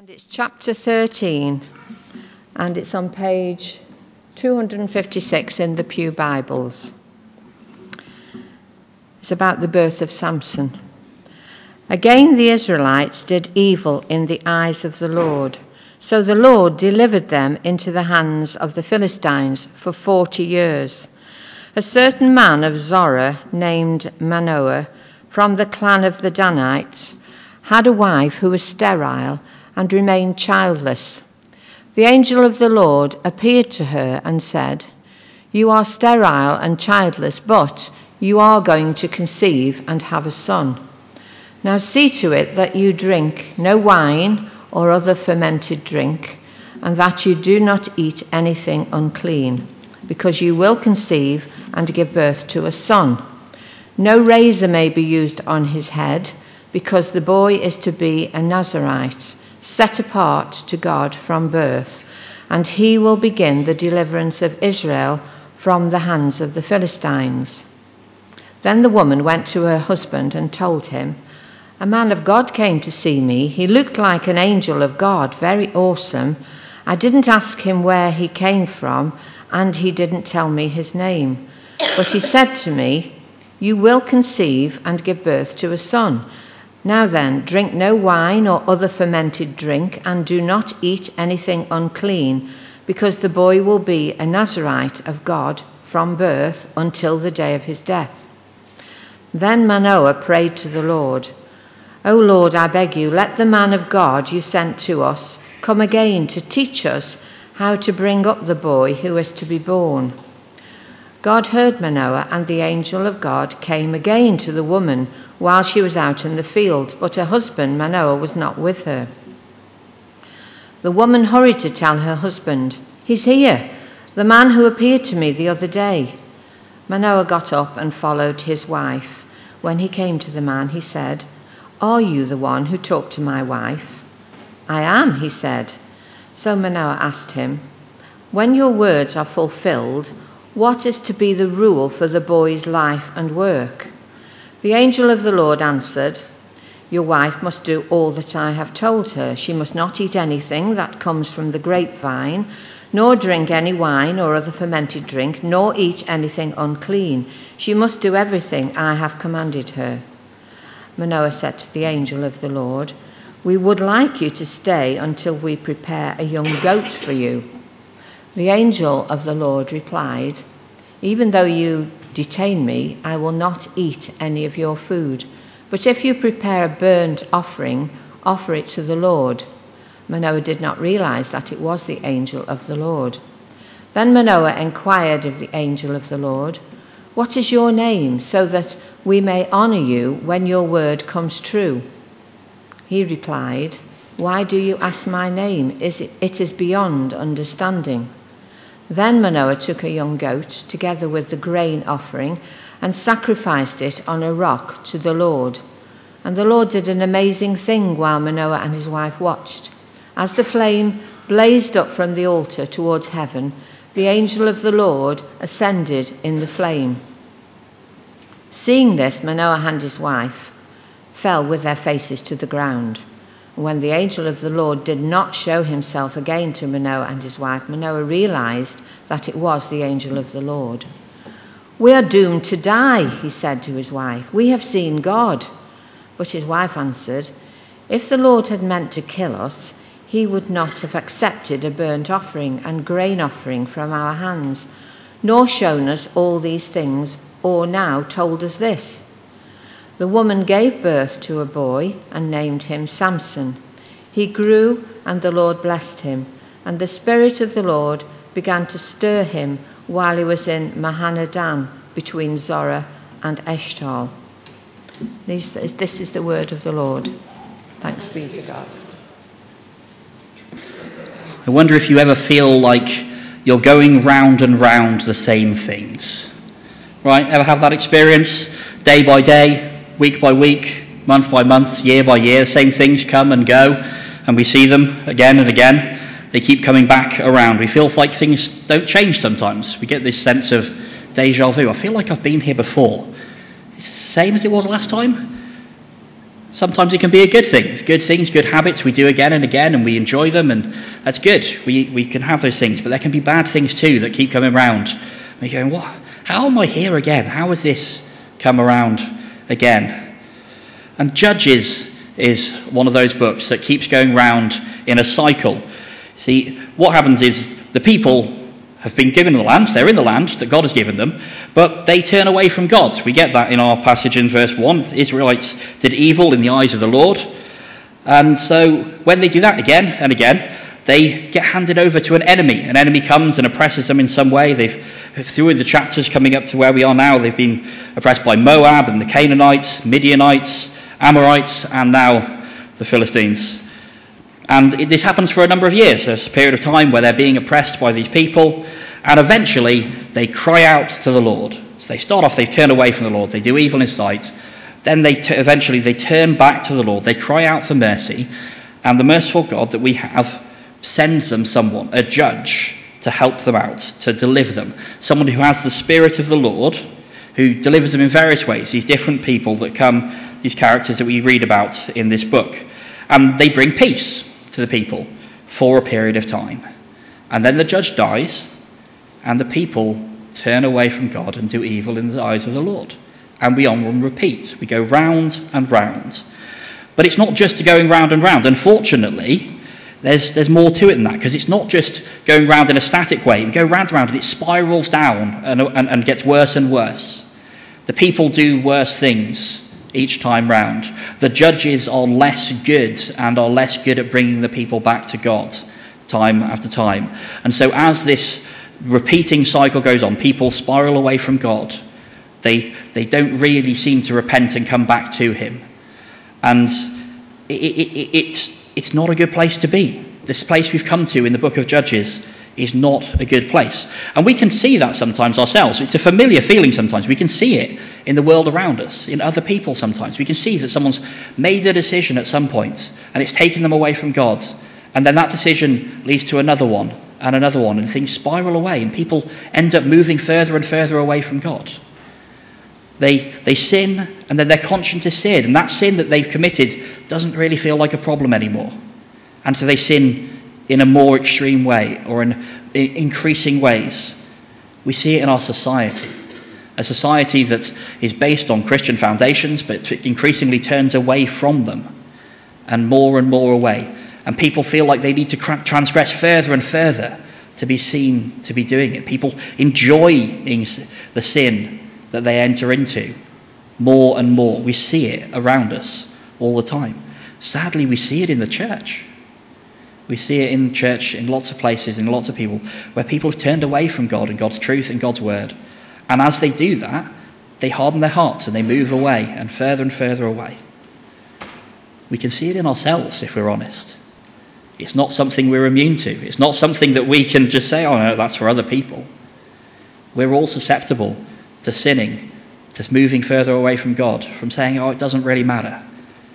And it's chapter 13, and it's on page 256 in the Pew Bibles. It's about the birth of Samson. Again, the Israelites did evil in the eyes of the Lord. So the Lord delivered them into the hands of the Philistines for forty years. A certain man of Zorah named Manoah from the clan of the Danites had a wife who was sterile and remained childless. The angel of the Lord appeared to her and said, You are sterile and childless, but you are going to conceive and have a son. Now see to it that you drink no wine or other fermented drink, and that you do not eat anything unclean, because you will conceive and give birth to a son. No razor may be used on his head, because the boy is to be a Nazarite set apart to God from birth, and he will begin the deliverance of Israel from the hands of the Philistines. Then the woman went to her husband and told him, A man of God came to see me. He looked like an angel of God, very awesome. I didn't ask him where he came from, and he didn't tell me his name. But he said to me, You will conceive and give birth to a son now then, drink no wine or other fermented drink, and do not eat anything unclean, because the boy will be a Nazarite of God from birth until the day of his death. Then Manoah prayed to the Lord, O Lord, I beg you, let the man of God you sent to us come again to teach us how to bring up the boy who is to be born. God heard Manoah, and the angel of God came again to the woman while she was out in the field, but her husband Manoah was not with her. The woman hurried to tell her husband, He's here, the man who appeared to me the other day. Manoah got up and followed his wife. When he came to the man, he said, Are you the one who talked to my wife? I am, he said. So Manoah asked him, When your words are fulfilled, what is to be the rule for the boy's life and work? The angel of the Lord answered, Your wife must do all that I have told her. She must not eat anything that comes from the grapevine, nor drink any wine or other fermented drink, nor eat anything unclean. She must do everything I have commanded her. Manoah said to the angel of the Lord, We would like you to stay until we prepare a young goat for you. The angel of the Lord replied, Even though you detain me, I will not eat any of your food. But if you prepare a burnt offering, offer it to the Lord. Manoah did not realize that it was the angel of the Lord. Then Manoah inquired of the angel of the Lord, What is your name, so that we may honor you when your word comes true? He replied, Why do you ask my name? It is beyond understanding. Then Manoah took a young goat, together with the grain offering, and sacrificed it on a rock to the Lord. And the Lord did an amazing thing while Manoah and his wife watched. As the flame blazed up from the altar towards heaven, the angel of the Lord ascended in the flame. Seeing this, Manoah and his wife fell with their faces to the ground. When the angel of the Lord did not show himself again to Manoah and his wife, Manoah realized that it was the angel of the Lord. We are doomed to die, he said to his wife. We have seen God. But his wife answered, If the Lord had meant to kill us, he would not have accepted a burnt offering and grain offering from our hands, nor shown us all these things, or now told us this. The woman gave birth to a boy and named him Samson. He grew, and the Lord blessed him, and the Spirit of the Lord began to stir him while he was in Mahaneh-dan between Zorah and Eshtaol. This, this is the word of the Lord. Thanks be to God. I wonder if you ever feel like you're going round and round the same things. Right? Ever have that experience? Day by day, week by week, month by month, year by year. Same things come and go, and we see them again and again. They keep coming back around. We feel like things don't change sometimes. We get this sense of deja vu. I feel like I've been here before. It's the same as it was last time. Sometimes it can be a good thing. Good things, good habits we do again and again and we enjoy them and that's good. We, we can have those things. But there can be bad things too that keep coming around. And you're going, what? How am I here again? How has this come around again? And Judges is one of those books that keeps going round in a cycle. See, what happens is the people have been given the land, they're in the land that God has given them, but they turn away from God. We get that in our passage in verse 1. The Israelites did evil in the eyes of the Lord. And so when they do that again and again, they get handed over to an enemy. An enemy comes and oppresses them in some way. They've, through the chapters coming up to where we are now, they've been oppressed by Moab and the Canaanites, Midianites, Amorites, and now the Philistines. And it, this happens for a number of years. There's a period of time where they're being oppressed by these people, and eventually they cry out to the Lord. So they start off, they turn away from the Lord, they do evil in His sight. Then they t- eventually they turn back to the Lord. They cry out for mercy, and the merciful God that we have sends them someone, a judge, to help them out, to deliver them. Someone who has the Spirit of the Lord, who delivers them in various ways. These different people that come, these characters that we read about in this book. And they bring peace to the people for a period of time. And then the judge dies, and the people turn away from God and do evil in the eyes of the Lord. And we on and repeat. We go round and round. But it's not just going round and round. Unfortunately, there's, there's more to it than that because it's not just going round in a static way. We go round and round and it spirals down and, and, and gets worse and worse. The people do worse things each time round. The judges are less good and are less good at bringing the people back to God time after time. And so, as this repeating cycle goes on, people spiral away from God. They, they don't really seem to repent and come back to Him. And it, it, it, it's, it's not a good place to be. This place we've come to in the book of Judges is not a good place. And we can see that sometimes ourselves. It's a familiar feeling sometimes. We can see it in the world around us, in other people sometimes. We can see that someone's made a decision at some point and it's taken them away from God. And then that decision leads to another one and another one, and things spiral away, and people end up moving further and further away from God. They, they sin, and then their conscience is seared, and that sin that they've committed doesn't really feel like a problem anymore. And so they sin in a more extreme way or in increasing ways. We see it in our society. A society that is based on Christian foundations but increasingly turns away from them and more and more away. And people feel like they need to transgress further and further to be seen to be doing it. People enjoy the sin that they enter into more and more. We see it around us all the time. Sadly, we see it in the church. We see it in the church in lots of places, in lots of people, where people have turned away from God and God's truth and God's word. And as they do that, they harden their hearts and they move away and further and further away. We can see it in ourselves if we're honest. It's not something we're immune to. It's not something that we can just say, oh, no, that's for other people. We're all susceptible to sinning, to moving further away from God, from saying, oh, it doesn't really matter,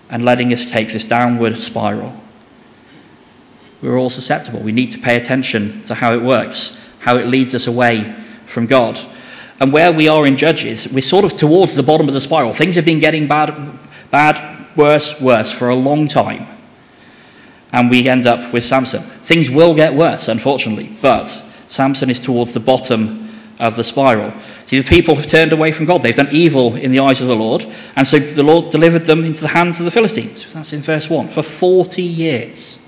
and letting us take this downward spiral. We're all susceptible. We need to pay attention to how it works, how it leads us away from God. And where we are in Judges, we're sort of towards the bottom of the spiral. Things have been getting bad, bad, worse, worse for a long time. And we end up with Samson. Things will get worse, unfortunately, but Samson is towards the bottom of the spiral. See, the people have turned away from God. They've done evil in the eyes of the Lord, and so the Lord delivered them into the hands of the Philistines. That's in verse 1. For 40 years.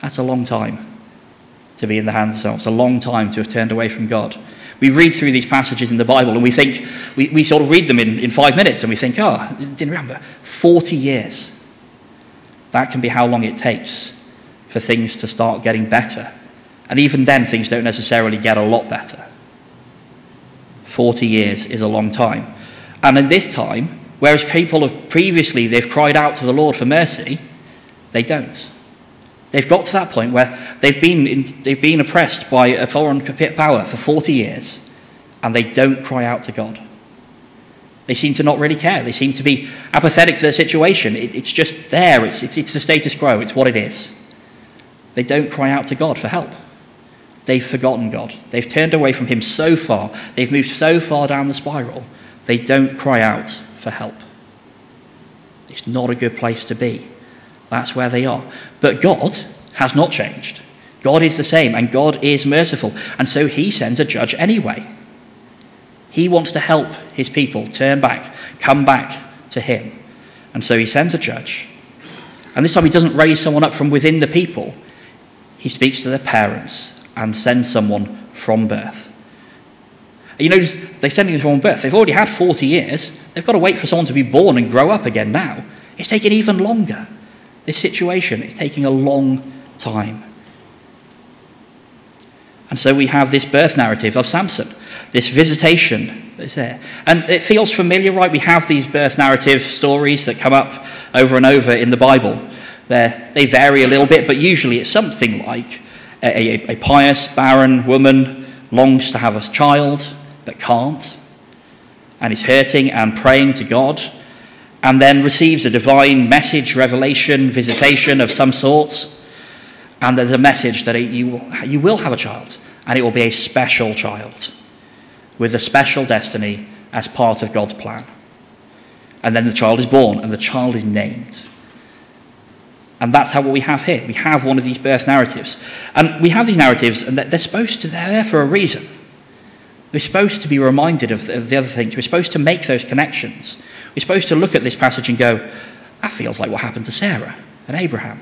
That's a long time to be in the hands of someone. It's a long time to have turned away from God. We read through these passages in the Bible and we think, we, we sort of read them in, in five minutes and we think, oh, didn't remember. 40 years. That can be how long it takes for things to start getting better. And even then, things don't necessarily get a lot better. 40 years is a long time. And in this time, whereas people have previously they've cried out to the Lord for mercy, they don't. They've got to that point where they've been, in, they've been oppressed by a foreign power for 40 years and they don't cry out to God. They seem to not really care. They seem to be apathetic to their situation. It, it's just there. It's, it's, it's the status quo. It's what it is. They don't cry out to God for help. They've forgotten God. They've turned away from Him so far. They've moved so far down the spiral. They don't cry out for help. It's not a good place to be. That's where they are. But God has not changed. God is the same, and God is merciful. And so he sends a judge anyway. He wants to help his people turn back, come back to him. And so he sends a judge. And this time he doesn't raise someone up from within the people, he speaks to their parents and send someone from birth. You notice they send him from birth. They've already had 40 years. They've got to wait for someone to be born and grow up again now. It's taking even longer. This situation is taking a long time. And so we have this birth narrative of Samson, this visitation that's there. And it feels familiar, right? We have these birth narrative stories that come up over and over in the Bible. They're, they vary a little bit, but usually it's something like a, a, a pious, barren woman longs to have a child but can't, and is hurting and praying to God, and then receives a divine message, revelation, visitation of some sort and there's a message that you, you will have a child, and it will be a special child with a special destiny as part of God's plan. And then the child is born, and the child is named. And that's how what we have here. We have one of these birth narratives. And we have these narratives, and they're supposed to, they're there for a reason. We're supposed to be reminded of the, of the other things. We're supposed to make those connections. We're supposed to look at this passage and go, that feels like what happened to Sarah and Abraham.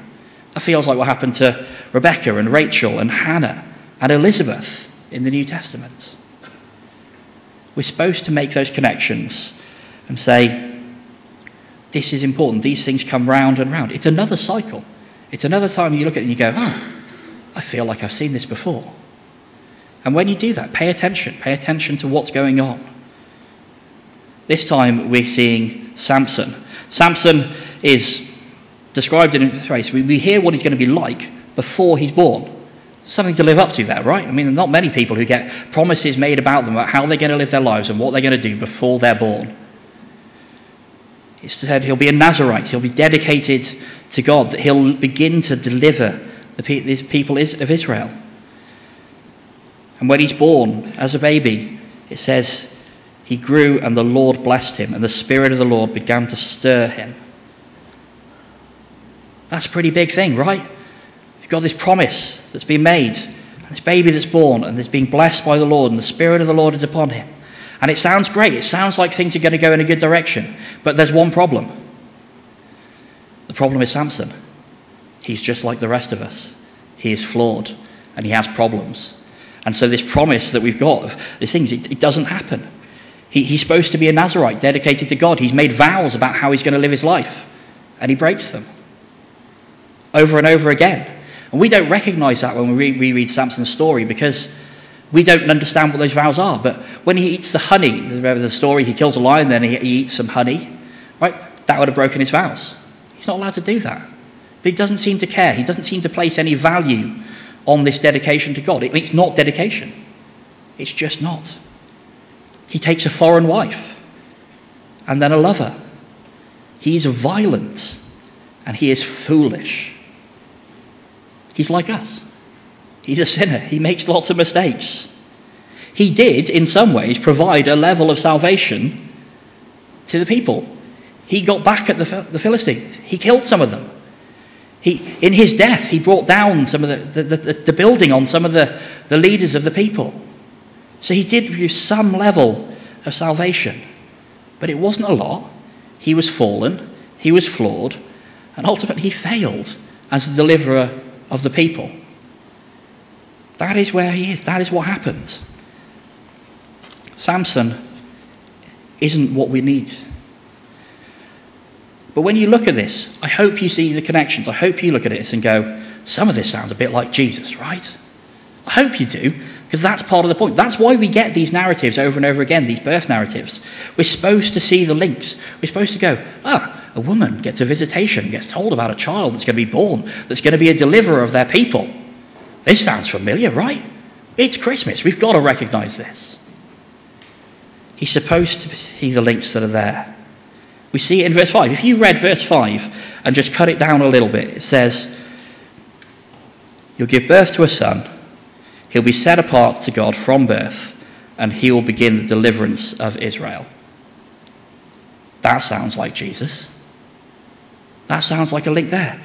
That feels like what happened to Rebecca and Rachel and Hannah and Elizabeth in the New Testament. We're supposed to make those connections and say, this is important. These things come round and round. It's another cycle. It's another time you look at it and you go, oh, I feel like I've seen this before. And when you do that, pay attention. Pay attention to what's going on. This time we're seeing Samson. Samson is described in way. we, we hear what he's going to be like before he's born. Something to live up to there, right? I mean, not many people who get promises made about them about how they're going to live their lives and what they're going to do before they're born. He said he'll be a Nazarite, he'll be dedicated to God, that he'll begin to deliver the people of Israel. And when he's born as a baby, it says he grew and the Lord blessed him, and the Spirit of the Lord began to stir him. That's a pretty big thing, right? You've got this promise that's been made, this baby that's born, and is being blessed by the Lord, and the Spirit of the Lord is upon him. And it sounds great. It sounds like things are going to go in a good direction. But there's one problem. The problem is Samson. He's just like the rest of us. He is flawed, and he has problems. And so this promise that we've got, these things, it, it doesn't happen. He, he's supposed to be a Nazarite, dedicated to God. He's made vows about how he's going to live his life, and he breaks them over and over again. And we don't recognize that when we reread Samson's story because we don't understand what those vows are. But when he eats the honey, remember the story, he kills a lion, then he, he eats some honey, right? That would have broken his vows. He's not allowed to do that. But he doesn't seem to care. He doesn't seem to place any value on this dedication to God. It's not dedication. It's just not. He takes a foreign wife and then a lover. He is violent and he is foolish. He's like us. He's a sinner. He makes lots of mistakes. He did, in some ways, provide a level of salvation to the people. He got back at the, the Philistines. He killed some of them. He, in his death, he brought down some of the, the, the, the building on some of the, the leaders of the people. So he did produce some level of salvation. But it wasn't a lot. He was fallen, he was flawed, and ultimately he failed as the deliverer of the people. That is where he is. That is what happens. Samson isn't what we need. But when you look at this, I hope you see the connections. I hope you look at this and go, some of this sounds a bit like Jesus, right? I hope you do, because that's part of the point. That's why we get these narratives over and over again, these birth narratives. We're supposed to see the links. We're supposed to go, ah, a woman gets a visitation, gets told about a child that's going to be born, that's going to be a deliverer of their people. This sounds familiar, right? It's Christmas. We've got to recognize this. He's supposed to see the links that are there. We see it in verse 5. If you read verse 5 and just cut it down a little bit, it says, You'll give birth to a son, he'll be set apart to God from birth, and he will begin the deliverance of Israel. That sounds like Jesus. That sounds like a link there.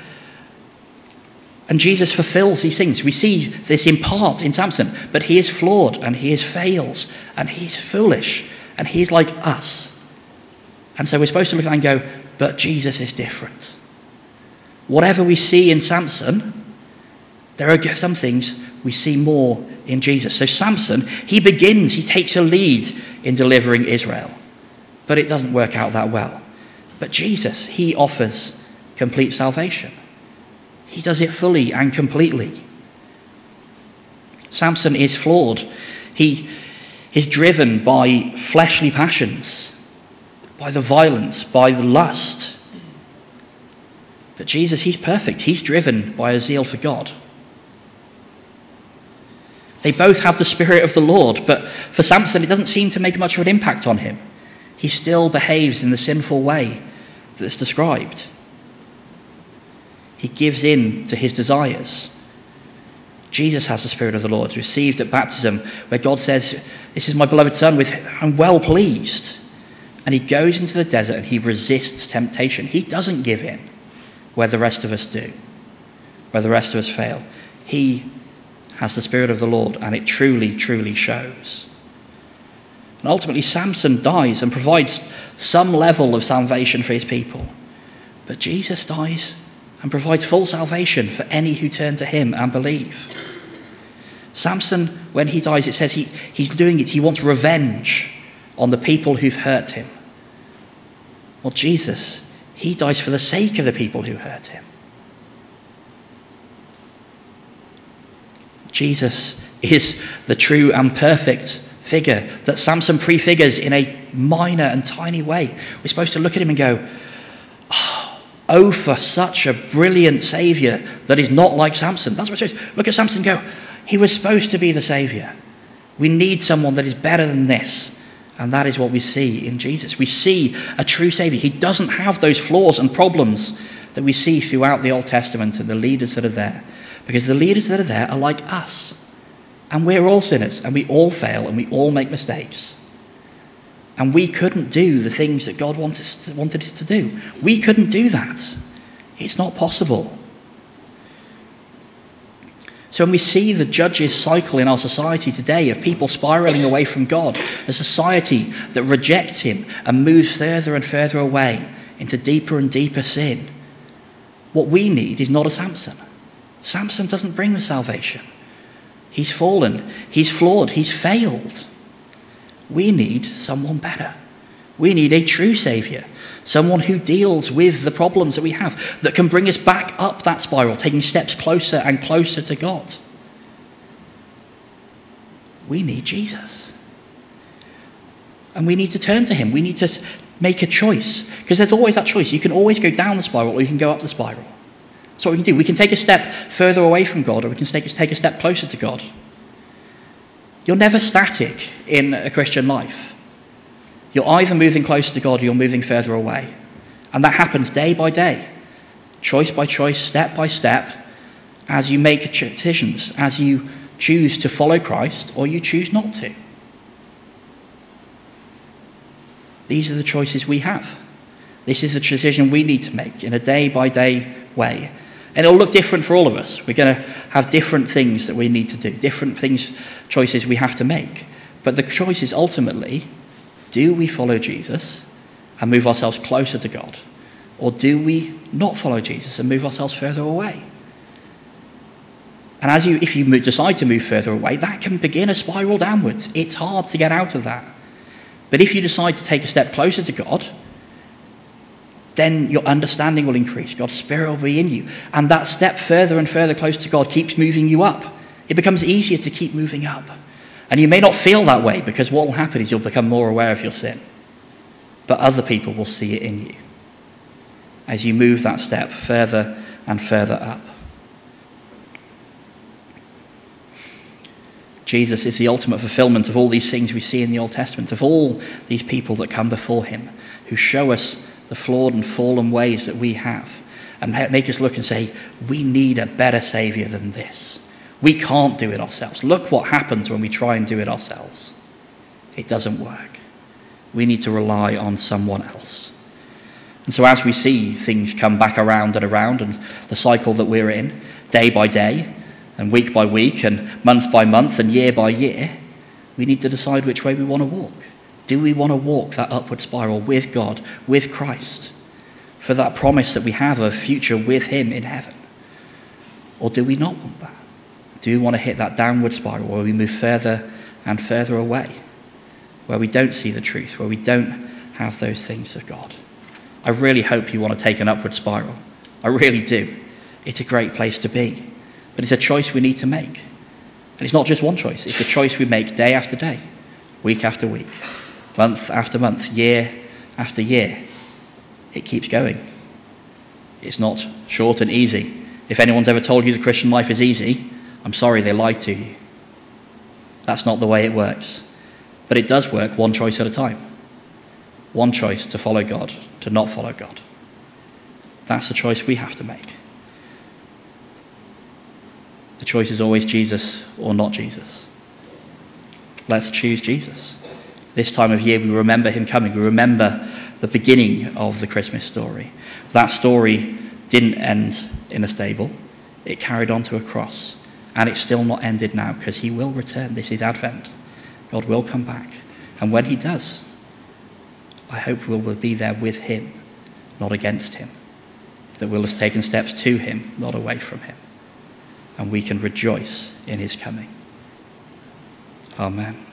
And Jesus fulfills these things. We see this in part in Samson, but he is flawed and he is fails and he's foolish and he's like us. And so we're supposed to look at that and go, but Jesus is different. Whatever we see in Samson, there are some things we see more in Jesus. So Samson, he begins, he takes a lead in delivering Israel, but it doesn't work out that well. But Jesus, he offers complete salvation. He does it fully and completely. Samson is flawed. He is driven by fleshly passions, by the violence, by the lust. But Jesus, he's perfect. He's driven by a zeal for God. They both have the Spirit of the Lord, but for Samson, it doesn't seem to make much of an impact on him. He still behaves in the sinful way that's described. He gives in to his desires. Jesus has the Spirit of the Lord, received at baptism, where God says, This is my beloved Son, with I'm well pleased. And he goes into the desert and he resists temptation. He doesn't give in where the rest of us do, where the rest of us fail. He has the Spirit of the Lord, and it truly, truly shows. And ultimately, Samson dies and provides some level of salvation for his people. But Jesus dies and provides full salvation for any who turn to him and believe. Samson, when he dies, it says he, he's doing it, he wants revenge on the people who've hurt him. Well, Jesus, he dies for the sake of the people who hurt him. Jesus is the true and perfect figure that Samson prefigures in a minor and tiny way. We're supposed to look at him and go, Oh, for such a brilliant Saviour that is not like Samson. That's what it says. Look at Samson go, he was supposed to be the Saviour. We need someone that is better than this. And that is what we see in Jesus. We see a true Saviour. He doesn't have those flaws and problems that we see throughout the Old Testament and the leaders that are there. Because the leaders that are there are like us. And we're all sinners, and we all fail, and we all make mistakes. And we couldn't do the things that God wanted us, to, wanted us to do. We couldn't do that. It's not possible. So when we see the judges cycle in our society today of people spiraling away from God, a society that rejects Him and moves further and further away into deeper and deeper sin, what we need is not a Samson. Samson doesn't bring the salvation. He's fallen, he's flawed, he's failed. We need someone better. We need a true Saviour, someone who deals with the problems that we have, that can bring us back up that spiral, taking steps closer and closer to God. We need Jesus. And we need to turn to Him. We need to make a choice. Because there's always that choice. You can always go down the spiral or you can go up the spiral. That's what we can do. We can take a step further away from God or we can take a step closer to God. You're never static in a Christian life. You're either moving closer to God or you're moving further away. And that happens day by day, choice by choice, step by step, as you make decisions, as you choose to follow Christ or you choose not to. These are the choices we have. This is the decision we need to make in a day by day way. And it'll look different for all of us. We're going to have different things that we need to do, different things, choices we have to make. But the choice is ultimately do we follow Jesus and move ourselves closer to God? Or do we not follow Jesus and move ourselves further away? And as you, if you decide to move further away, that can begin a spiral downwards. It's hard to get out of that. But if you decide to take a step closer to God, then your understanding will increase. God's Spirit will be in you. And that step further and further close to God keeps moving you up. It becomes easier to keep moving up. And you may not feel that way because what will happen is you'll become more aware of your sin. But other people will see it in you as you move that step further and further up. Jesus is the ultimate fulfillment of all these things we see in the Old Testament, of all these people that come before him, who show us the flawed and fallen ways that we have and make us look and say, we need a better Saviour than this. We can't do it ourselves. Look what happens when we try and do it ourselves. It doesn't work. We need to rely on someone else. And so, as we see things come back around and around, and the cycle that we're in, day by day, and week by week, and month by month, and year by year, we need to decide which way we want to walk. Do we want to walk that upward spiral with God, with Christ, for that promise that we have a future with Him in heaven? Or do we not want that? Do we want to hit that downward spiral where we move further and further away, where we don't see the truth, where we don't have those things of God? I really hope you want to take an upward spiral. I really do. It's a great place to be. But it's a choice we need to make. And it's not just one choice, it's a choice we make day after day, week after week, month after month, year after year. It keeps going. It's not short and easy. If anyone's ever told you the Christian life is easy, I'm sorry they lied to you. That's not the way it works. But it does work one choice at a time. One choice to follow God, to not follow God. That's the choice we have to make. The choice is always Jesus or not Jesus. Let's choose Jesus. This time of year, we remember him coming. We remember the beginning of the Christmas story. That story didn't end in a stable, it carried on to a cross. And it's still not ended now because he will return. This is Advent. God will come back. And when he does, I hope we will be there with him, not against him. That we'll have taken steps to him, not away from him. And we can rejoice in his coming. Amen.